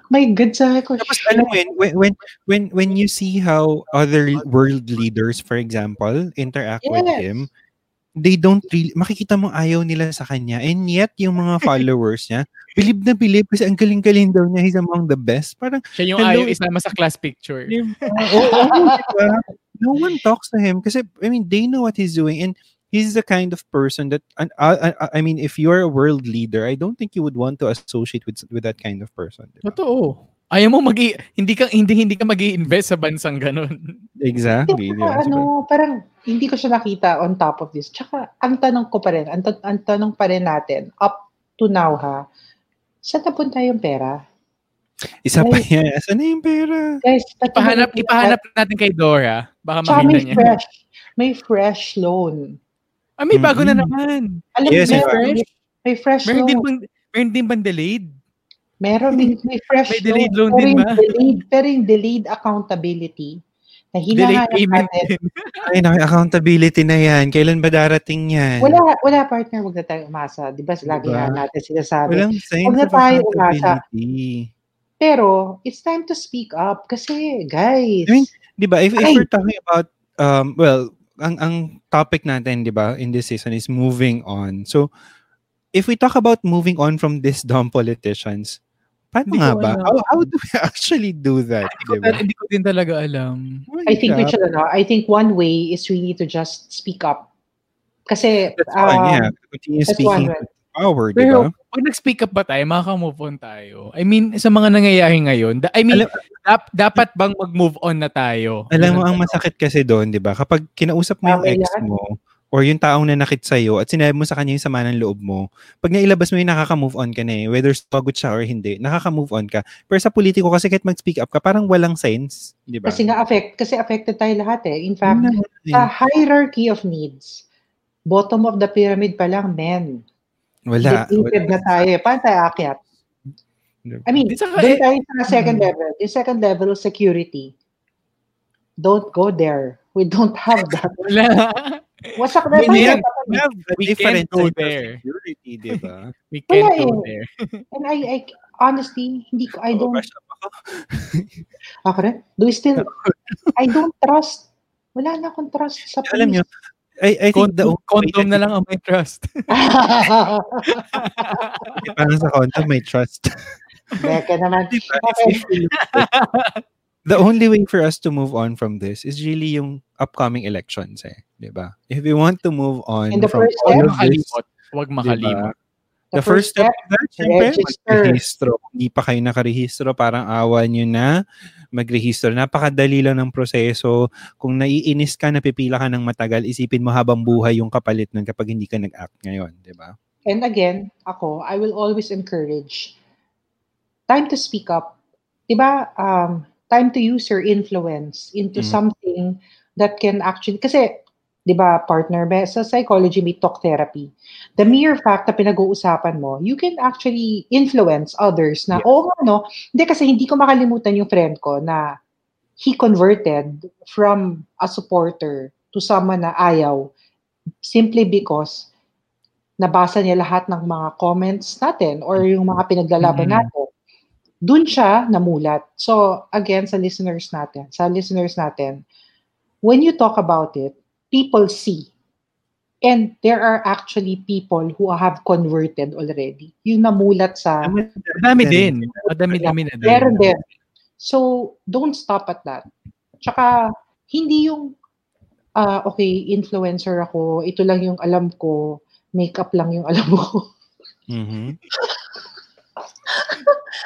Speaker 6: my God, sabi ko,
Speaker 7: Tapos yun, when, when, when, when you see how other world leaders, for example, interact with
Speaker 6: Yes.
Speaker 7: him, they don't really, makikita mo ayaw nila sa kanya. And yet, yung mga followers niya, believe na believe kasi ang galing-galing daw niya, he's among the best. Parang,
Speaker 1: Siya yung
Speaker 7: Hello.
Speaker 1: ayaw isama sa class picture.
Speaker 7: oo, oo, diba? no one talks to him kasi, I mean, they know what he's doing and he's the kind of person that, and, uh, uh, I mean, if you're a world leader, I don't think you would want to associate with with that kind of person. diba?
Speaker 1: Totoo. Ayaw mo mag hindi ka hindi hindi ka magi-invest sa bansang ganun.
Speaker 7: Exactly.
Speaker 6: Tsaka ano, parang hindi ko siya nakita on top of this. Tsaka, ang tanong ko pa rin, ang, ta- ang tanong pa rin natin, up to now ha, saan napunta yung pera?
Speaker 7: Isa pa yan. Asan na yung pera?
Speaker 6: Guys,
Speaker 1: Ipahanap ipahanap natin kay Dora. Baka makita
Speaker 6: may
Speaker 1: niya.
Speaker 6: fresh, may fresh loan.
Speaker 1: Ah, may bago na
Speaker 7: Mhm.
Speaker 1: naman.
Speaker 6: Alam
Speaker 7: Yes, may
Speaker 6: meron, may fresh
Speaker 1: Meron
Speaker 6: loan.
Speaker 1: din bang meron din bang delayed?
Speaker 6: Meron din, may fresh
Speaker 1: May delayed
Speaker 6: loan.
Speaker 1: loan din ba?
Speaker 6: Delayed, pero yung delayed accountability na hinahanap natin.
Speaker 7: Ay, naku, accountability na yan. Kailan ba darating yan?
Speaker 6: Wala, wala partner, wag na tayo umasa. Di ba, lagi
Speaker 7: Diba?
Speaker 6: natin sinasabi.
Speaker 7: Walang
Speaker 6: Huwag na
Speaker 7: of
Speaker 6: tayo umasa.
Speaker 7: accountability.
Speaker 6: Pero, it's time to speak up. Kasi, guys,
Speaker 7: I mean, di ba, if, if
Speaker 6: Ay!
Speaker 7: we're talking about, um, well, ang, ang topic natin, di ba, in this season is moving on. So, if we talk about moving on from these dumb politicians, paano
Speaker 1: Hindi
Speaker 7: nga ba?
Speaker 1: alam.
Speaker 7: How, how do we actually do that?
Speaker 1: Hindi ko,
Speaker 7: Di ba?
Speaker 1: hindi ko din talaga alam.
Speaker 6: I think should, ano, I think one way is really to just speak up. Kasi,
Speaker 7: That's one,
Speaker 6: um,
Speaker 7: yeah. Continue
Speaker 6: that's
Speaker 7: speaking
Speaker 6: one
Speaker 7: power, di
Speaker 1: Pero
Speaker 7: ba?
Speaker 1: pag nag-speak up ba tayo, makaka-move on tayo. I mean, sa mga nangyayari ngayon, I mean,
Speaker 7: Alam-
Speaker 1: dap- dapat bang mag-move on na tayo?
Speaker 7: Alam mo, ang masakit kasi doon, di ba? Kapag kinausap mo yung ex mo, or yung taong nanakit sa'yo, at sinabi mo sa kanya yung sama ng loob mo, pag nailabas mo yun, nakaka-move on ka na eh. Whether pagod siya or hindi, nakaka-move on ka. Pero sa politiko kasi kahit mag-speak up ka, parang walang sense, di ba?
Speaker 6: kasi nga affect, kasi affected tayo lahat eh. In fact,
Speaker 7: eh.
Speaker 6: sa hierarchy of needs, bottom of the pyramid pa lang, men.
Speaker 7: wala.
Speaker 6: Depleted na tayo eh. Paano tayo akyat? I mean, doon tayo sa second
Speaker 1: mm.
Speaker 6: level. Yung second level, security. Don't go there. We don't have that.
Speaker 1: Wala.
Speaker 6: Wasak na
Speaker 1: We have-
Speaker 7: We have a
Speaker 1: We
Speaker 7: different
Speaker 1: can't go there.
Speaker 7: security, di ba?
Speaker 1: We can't
Speaker 6: Wala
Speaker 1: go
Speaker 6: eh.
Speaker 1: there.
Speaker 6: And I, I, honestly, hindi ko, I
Speaker 7: Oo,
Speaker 6: don't,
Speaker 7: ako.
Speaker 6: rin, do we still, I don't trust, wala na akong trust sa
Speaker 7: Alam nyo, I, I think the
Speaker 1: Condom,
Speaker 7: way
Speaker 1: condom
Speaker 7: that
Speaker 1: na lang ang may trust.
Speaker 7: you- parang sa condom may trust.
Speaker 6: Beka naman.
Speaker 7: The only way for us to move on from this is really yung upcoming elections eh. Di ba? If we want to move on
Speaker 6: And the
Speaker 7: from
Speaker 6: first
Speaker 7: all
Speaker 6: step,
Speaker 7: of this,
Speaker 1: Makalimot.
Speaker 7: Ba?
Speaker 1: makalimot.
Speaker 7: The, first step, that, syempre, magrehistro. Hindi pa kayo nakarehistro, parang awa nyo na magrehistro. Napakadali lang ng proseso. Kung naiinis ka, napipila ka ng matagal, isipin mo habang buhay yung kapalit nun kapag hindi ka nag-act ngayon. Di ba?
Speaker 6: And again, ako, I will always encourage time to speak up. Diba, um, time to use your influence into
Speaker 7: Mm.
Speaker 6: something that can actually, kasi, di ba, partner, may- sa psychology may talk therapy. The mere fact na pinag-uusapan mo, you can actually influence others na,
Speaker 7: Yeah.
Speaker 6: oo nga, no? Hindi kasi hindi ko makalimutan yung friend ko na he converted from a supporter to someone na ayaw simply because nabasa niya lahat ng mga comments natin or yung mga pinaglalaban
Speaker 1: Mhm.
Speaker 6: natin. Doon siya namulat. So, again, sa listeners natin, sa listeners natin, when you talk about it, people see. And there are actually people who have converted already. Yung namulat sa...
Speaker 1: Madami din. Madami-dami na din.
Speaker 6: Meron din. So, don't stop at that. Tsaka, hindi yung, ah, okay, influencer ako, ito lang yung alam ko, makeup lang yung alam ko.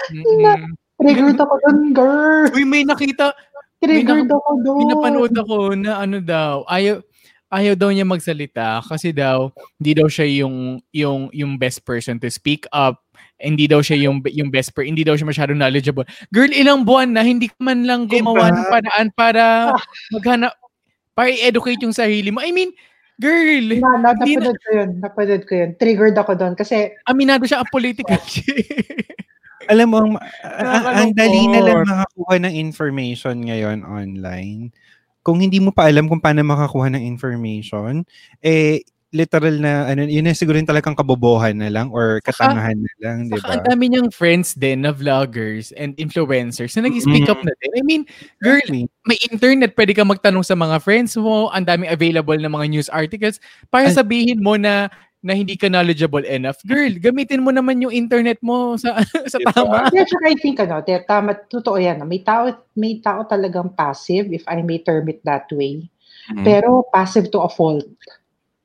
Speaker 7: Mhm.
Speaker 1: Mm-mm.
Speaker 6: Triggered ako dun, girl.
Speaker 1: Uy, may nakita,
Speaker 6: Triggered
Speaker 1: nak-
Speaker 6: ako dun.
Speaker 1: may napanood ako na ano daw, ayaw, ayaw daw niya magsalita kasi daw hindi daw siya yung yung yung best person to speak up. Hindi daw siya yung yung best per, hindi daw siya masyadong knowledgeable. Girl, ilang buwan na hindi ka man lang gumawa
Speaker 7: Diba?
Speaker 1: ng paraan para maghanap para i-educate yung sarili mo. I mean, girl,
Speaker 6: Na, na,
Speaker 1: Hindi na-
Speaker 6: napanood ko yun. Napanood ko yun. Triggered ako dun. Kasi,
Speaker 1: aminado siya ang political.
Speaker 7: Alam mo, ang, ang, dali na lang makakuha ng information ngayon online. Kung hindi mo pa alam kung paano makakuha ng information, eh, literal na, ano, yun na siguro yung talagang kabobohan na lang or katangahan na lang, di ba?
Speaker 1: ang dami niyang friends din na vloggers and influencers na nag-speak up
Speaker 7: Mm.
Speaker 1: na din. I mean, girl, may internet, pwede ka magtanong sa mga friends mo, ang daming available na mga news articles, para sabihin mo na na hindi ka knowledgeable enough. Girl, gamitin mo naman yung internet mo sa sa tama.
Speaker 6: yeah, tsaka I think, ano, te- tama, totoo yan. May tao, may tao talagang passive, if I may term it that way.
Speaker 7: Mm.
Speaker 6: Pero passive to a fault.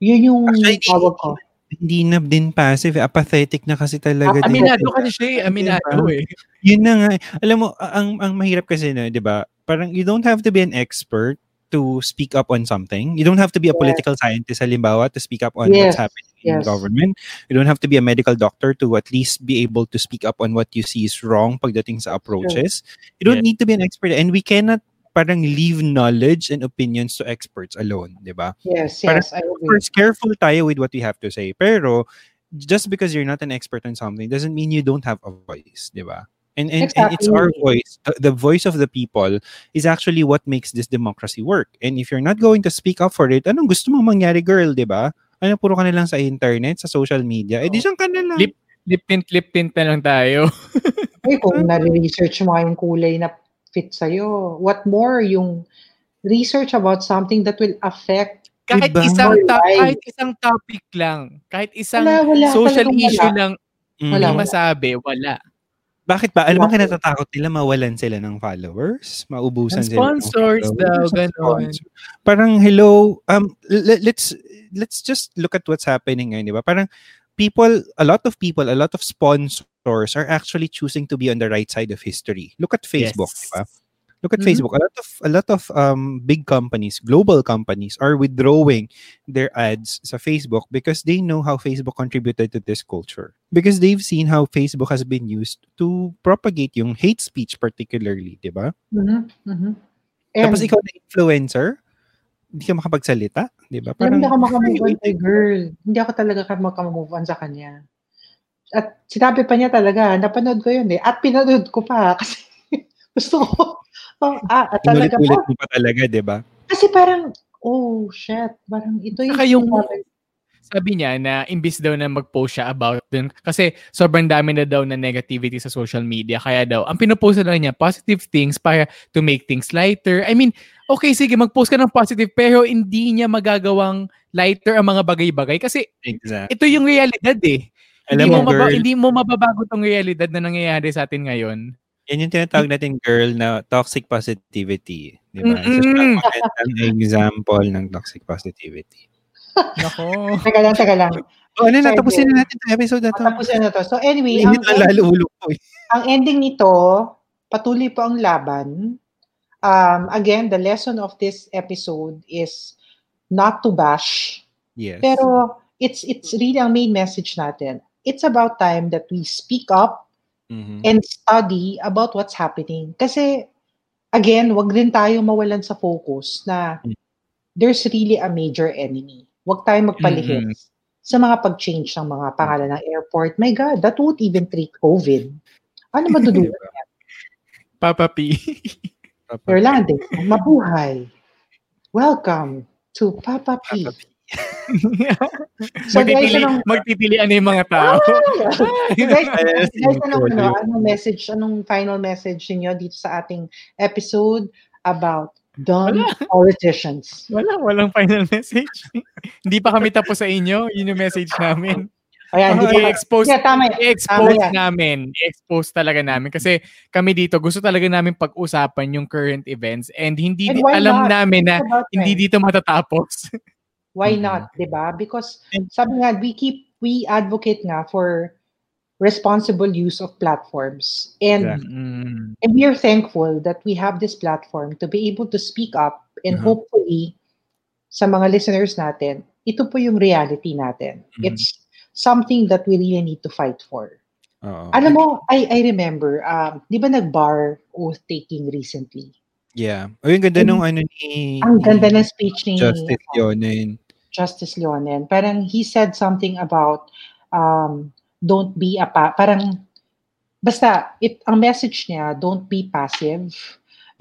Speaker 6: Yun yung
Speaker 7: Actually,
Speaker 6: tawag ko.
Speaker 7: hindi na din passive, eh. apathetic na kasi talaga. din
Speaker 1: Aminado kasi siya eh. Aminado
Speaker 7: Diba?
Speaker 1: eh.
Speaker 7: Yun na nga. eh. Alam mo, ang ang mahirap kasi na, 'di ba? Parang you don't have to be an expert to speak up on something. You don't have to be a
Speaker 6: Yes.
Speaker 7: political scientist halimbawa to speak up on
Speaker 6: Yes.
Speaker 7: what's happening in
Speaker 6: Yes.
Speaker 7: government. You don't have to be a medical doctor to at least be able to speak up on what you see is wrong pagdating sa approaches. You don't
Speaker 1: Yeah.
Speaker 7: need to be an expert and we cannot parang leave knowledge and opinions to experts alone, 'di ba?
Speaker 6: Yes,
Speaker 7: Parang
Speaker 6: yes, I
Speaker 7: Of
Speaker 6: agree.
Speaker 7: course, careful tayo with what we have to say. Pero just because you're not an expert on something doesn't mean you don't have a voice, di ba? And, and, and it's our voice, the, the voice of the people is actually what makes this democracy work. And if you're not going to speak up for it, anong gusto mo mangyari, girl, di ba? Ano, puro ka na lang sa internet, sa social media, eh di siyang ka na lang.
Speaker 1: Lip, lip tint, lip tint na lang tayo.
Speaker 6: Ay, kung nare-research mo yung kulay na fit sa'yo, what more yung research about something that will affect
Speaker 1: kahit
Speaker 7: Diba?
Speaker 1: isang ta- kahit isang topic lang, kahit isang
Speaker 6: Wala, wala,
Speaker 1: social issue
Speaker 6: wala.
Speaker 1: lang
Speaker 7: Mm.
Speaker 6: Wala.
Speaker 1: hindi masabi, wala.
Speaker 7: Bakit ba? Alam mo, kinatatakot nila mawalan sila ng followers? Maubusan sila ng
Speaker 1: sponsors daw,
Speaker 7: followers,
Speaker 1: ganon.
Speaker 7: sponsor. Parang, hello, um, l- let's, let's just look at what's happening ngayon, di ba? Parang, people, a lot of people, a lot of sponsors are actually choosing to be on the right side of history. Look at Facebook,
Speaker 1: Yes.
Speaker 7: di ba? Look at
Speaker 6: Mhm.
Speaker 7: Facebook. A lot of a lot of um, big companies, global companies, are withdrawing their ads sa Facebook because they know how Facebook contributed to this culture. Because they've seen how Facebook has been used to propagate yung hate speech, particularly, di ba?
Speaker 6: Mhm, mhm. And,
Speaker 7: Tapos ikaw na influencer, hindi ka makapagsalita, di ba?
Speaker 6: Parang hindi ako makamove on kay girl. Hindi ako talaga ka makamove on sa kanya. At sinabi pa niya talaga, napanood ko yun eh. At pinanood ko pa kasi gusto ko. Oh, ah, at talaga
Speaker 7: inulit-ulit
Speaker 6: po.
Speaker 7: mo pa talaga, di ba?
Speaker 6: Kasi parang, oh shit, parang ito yung...
Speaker 1: Saka yung- Sabi niya na imbis daw na mag-post siya about dun kasi sobrang dami na daw na negativity sa social media kaya daw ang pinopost na lang niya positive things para to make things lighter. I mean, okay sige mag-post ka ng positive pero hindi niya magagawang lighter ang mga bagay-bagay kasi
Speaker 7: Exactly.
Speaker 1: ito yung realidad eh.
Speaker 7: Alam
Speaker 1: hindi
Speaker 7: mo,
Speaker 1: mo, maba- hindi mo mababago tong realidad na nangyayari sa atin ngayon.
Speaker 7: Yan yung tinatawag natin, girl, na toxic positivity. Di ba? Siyang magandang example ng toxic positivity.
Speaker 1: Nako.
Speaker 6: Teka lang, teka lang.
Speaker 7: O, ano na, tapusin na natin yung episode na to.
Speaker 6: Tapos na to. So anyway, ang,
Speaker 7: lalo ulo ko eh.
Speaker 6: ang ending nito, patuloy po ang laban. Um, again, the lesson of this episode is not to bash
Speaker 7: Yes.
Speaker 6: Pero it's it's really ang main message natin. It's about time that we speak up
Speaker 7: Mhm.
Speaker 6: and study about what's happening. Kasi again, wag rin tayo mawalan sa focus na
Speaker 7: Mm.
Speaker 6: there's really a major enemy. Wag tayong magpalihis sa mga pag-change ng mga pangalan ng airport. My God, that won't even treat COVID. Ano madudulot?
Speaker 7: Diba?
Speaker 1: Papa P.
Speaker 6: Erlande, mabuhay. Welcome to Papa P.
Speaker 7: Papa P.
Speaker 6: So guys,
Speaker 1: magtitili,
Speaker 6: anong,
Speaker 1: na yung mga tao.
Speaker 6: So guys,
Speaker 7: Yes,
Speaker 6: guys, anong, ano, anong message, anong final message niyo dito sa ating episode about dumb politicians?
Speaker 1: Wala, walang final message. Hindi pa kami tapos sa inyo. Yun yung message namin.
Speaker 6: Ayan, ba?
Speaker 1: I-expose,
Speaker 6: Yeah, tama
Speaker 1: i-expose
Speaker 6: Tama
Speaker 1: namin. I-expose talaga namin. Kasi kami dito, gusto talaga namin pag-usapan yung current events and hindi
Speaker 6: And
Speaker 1: di- alam
Speaker 6: not?
Speaker 1: namin na hindi dito matatapos.
Speaker 6: Why
Speaker 7: Mhm.
Speaker 6: not, 'di ba? Because sabi nga we keep we advocate nga for responsible use of platforms. And
Speaker 7: Exactly.
Speaker 1: Mm.
Speaker 6: and we are thankful that we have this platform to be able to speak up and
Speaker 7: Mhm.
Speaker 6: hopefully sa mga listeners natin, ito po yung reality natin.
Speaker 7: Mhm.
Speaker 6: It's something that we really need to fight for.
Speaker 7: Oo.
Speaker 6: Alam mo, I I remember, um, 'di ba nag-bar oath taking recently?
Speaker 7: Yeah. O yung ganda nung ano ni...
Speaker 6: Ang ganda ng speech ni
Speaker 7: Justice Leonen.
Speaker 6: Justice Leonen. Parang he said something about um, don't be a pa- parang basta it ang message niya don't be passive.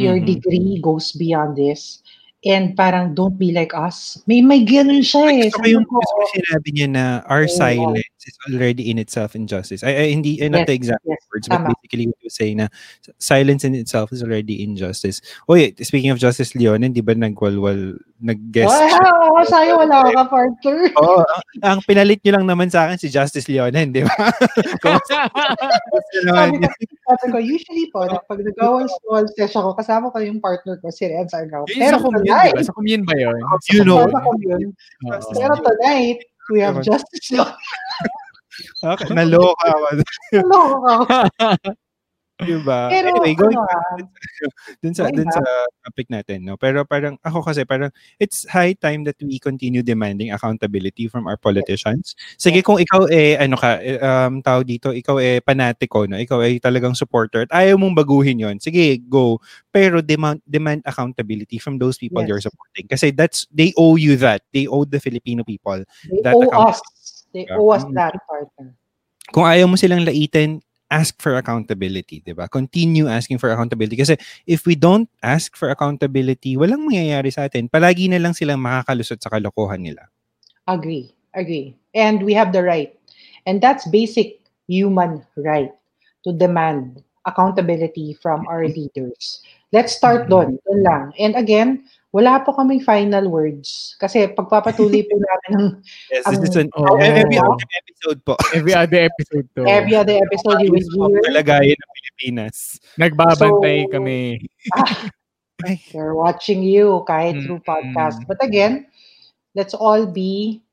Speaker 6: Your
Speaker 7: Mhm.
Speaker 6: degree goes beyond this. And parang don't be like us. May may ganun siya eh.
Speaker 7: Ko
Speaker 6: Sabi
Speaker 7: yung
Speaker 6: ko,
Speaker 7: ko sinabi niya na our
Speaker 6: Oo.
Speaker 7: silence is already in itself injustice. I, I hindi eh, not
Speaker 6: Yes,
Speaker 7: the exact
Speaker 6: yes,
Speaker 7: words, but
Speaker 6: tama.
Speaker 7: basically what you say na silence in itself is already injustice. Oh yeah, speaking of Justice Leonen, di ba nagwalwal, nag-guest siya?
Speaker 6: Wow, sa'yo wala ka, partner.
Speaker 7: Oo, ang, ang pinalit nyo lang naman sa akin si Justice Leonen, di ba?
Speaker 6: Sabi ko,
Speaker 7: yun.
Speaker 6: sabi ko, usually po, pag nag-awal small session ko, kasama ko yung partner ko, si Renz Argao.
Speaker 1: Yun sa commune? Sa commune ba yun?
Speaker 7: You know.
Speaker 6: Sa. Pero tonight, We have Justice Leon.
Speaker 7: Okay, naloka ako.
Speaker 6: Naloka.
Speaker 7: diba?
Speaker 6: Pero,
Speaker 7: anyway, going
Speaker 6: ano, ah,
Speaker 7: dun sa, dun sa topic natin, no? Pero parang, ako kasi parang, it's high time that we continue demanding accountability from our politicians. Sige, kung ikaw eh, ano ka, eh, um, tao dito, ikaw eh, panatiko, no? Ikaw ay talagang supporter at ayaw mong baguhin yon sige, go. Pero demand, demand accountability from those people
Speaker 6: Yes.
Speaker 7: you're supporting. Kasi that's, they owe you that. They owe the Filipino people
Speaker 6: They
Speaker 7: that
Speaker 6: owe us. They owe us
Speaker 7: Mm.
Speaker 6: that partner.
Speaker 7: kung ayaw mo silang laitin, ask for accountability, 'di ba? Continue asking for accountability kasi if we don't ask for accountability, walang mangyayari sa atin. Palagi na lang silang makakalusot sa kalokohan nila.
Speaker 6: Agree. Agree. And we have the right. And that's basic human right to demand accountability from our leaders. Let's start doon. Doon lang. And again, wala po kaming final words. Kasi pagpapatuloy po namin ng
Speaker 7: Yes,
Speaker 6: Ang-
Speaker 7: this is an
Speaker 11: Oh.
Speaker 7: every other episode po.
Speaker 11: Every other episode to.
Speaker 6: every other episode you will hear.
Speaker 7: kalagayan ng Pilipinas.
Speaker 11: Nagbabantay
Speaker 6: So-
Speaker 11: kami.
Speaker 7: Ay,
Speaker 6: They're watching you kahit
Speaker 11: Mm,
Speaker 6: through podcast. But again, let's all be,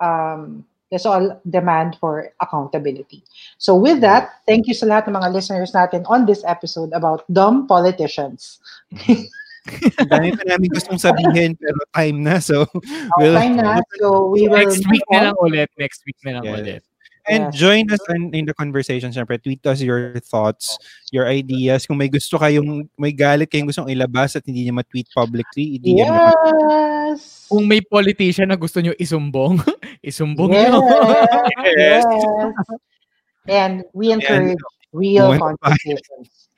Speaker 6: um, let's all demand for accountability. So with that, thank you sa lahat ng mga listeners natin on this episode about dumb politicians.
Speaker 7: ang dami pa namin gustong sabihin pero time na. So, we'll,
Speaker 6: Time na, so we will
Speaker 11: Next week na lang ulit. Next week na lang
Speaker 7: Yes.
Speaker 11: ulit.
Speaker 7: And
Speaker 6: Yes.
Speaker 7: join us in, in the conversation. Siyempre, tweet us your thoughts, your ideas. Kung may gusto kayong, may galit kayong gustong ilabas at hindi niya ma-tweet publicly, i-DM.
Speaker 6: Yes!
Speaker 11: Kung may politician na gusto nyo isumbong, isumbong
Speaker 6: Yes!
Speaker 11: nyo.
Speaker 6: yes! And we encourage real
Speaker 7: Moment of
Speaker 6: conversations.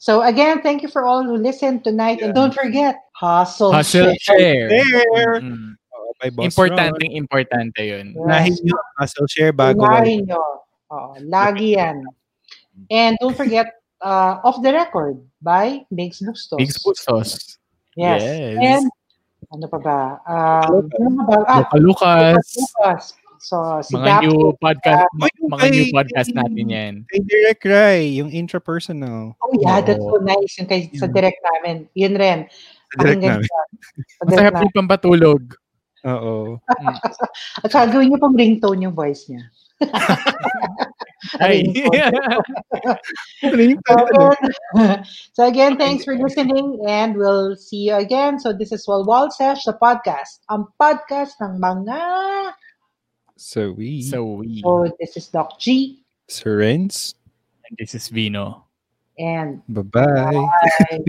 Speaker 6: So again, thank you for all who listened tonight. And don't forget, hustle,
Speaker 11: Hustle
Speaker 6: share.
Speaker 11: share.
Speaker 7: Share!
Speaker 11: Mm.
Speaker 7: Oh, by Boss
Speaker 11: Importante, importante yun.
Speaker 6: Yes.
Speaker 7: nyo ang hustle share bago
Speaker 6: Unahin nyo. Oo, lagi yan. And don't forget, uh, Off the Record by Bigs Bustos.
Speaker 11: Big Bustos.
Speaker 6: Yes.
Speaker 11: Yes.
Speaker 6: And ano pa ba? Um, ano ba? Ah,
Speaker 11: Luca Lucas.
Speaker 6: Lucas. So, si
Speaker 11: Mga
Speaker 6: Daphne,
Speaker 11: new podcast,
Speaker 7: yung
Speaker 11: mga new
Speaker 7: kay-
Speaker 11: podcast natin yan.
Speaker 7: Kay Direct Rai, yung intrapersonal.
Speaker 6: Oh yeah, that's
Speaker 11: Oo.
Speaker 6: so nice. Yung kay, sa
Speaker 7: Yeah.
Speaker 6: direct namin. Yun rin.
Speaker 7: Sa direct namin.
Speaker 6: Sa direct
Speaker 11: Masarap
Speaker 6: namin.
Speaker 11: pampatulog.
Speaker 7: Oo.
Speaker 6: At saka gawin niyo pong ringtone yung voice niya.
Speaker 11: Ay.
Speaker 6: So again, so again, thanks for listening and we'll see you again. So this is Walwal Sesh, the podcast. Ang podcast ng mga...
Speaker 7: So we,
Speaker 11: so we.
Speaker 6: So this is Doc G
Speaker 7: Sir
Speaker 11: And this is Vino.
Speaker 6: and
Speaker 7: bye-bye.
Speaker 6: bye.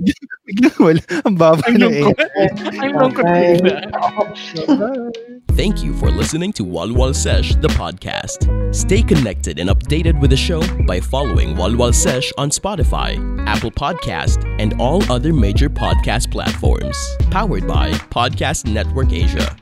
Speaker 7: Biglang wala. Ang baba
Speaker 11: Ang
Speaker 7: na eh.
Speaker 11: Ang lungkot
Speaker 6: Bye.
Speaker 4: Thank you for listening to Walwal Sesh, the podcast. Stay connected and updated with the show by following Walwal Sesh on Spotify, Apple Podcast, and all other major podcast platforms. Powered by Podcast Network Asia.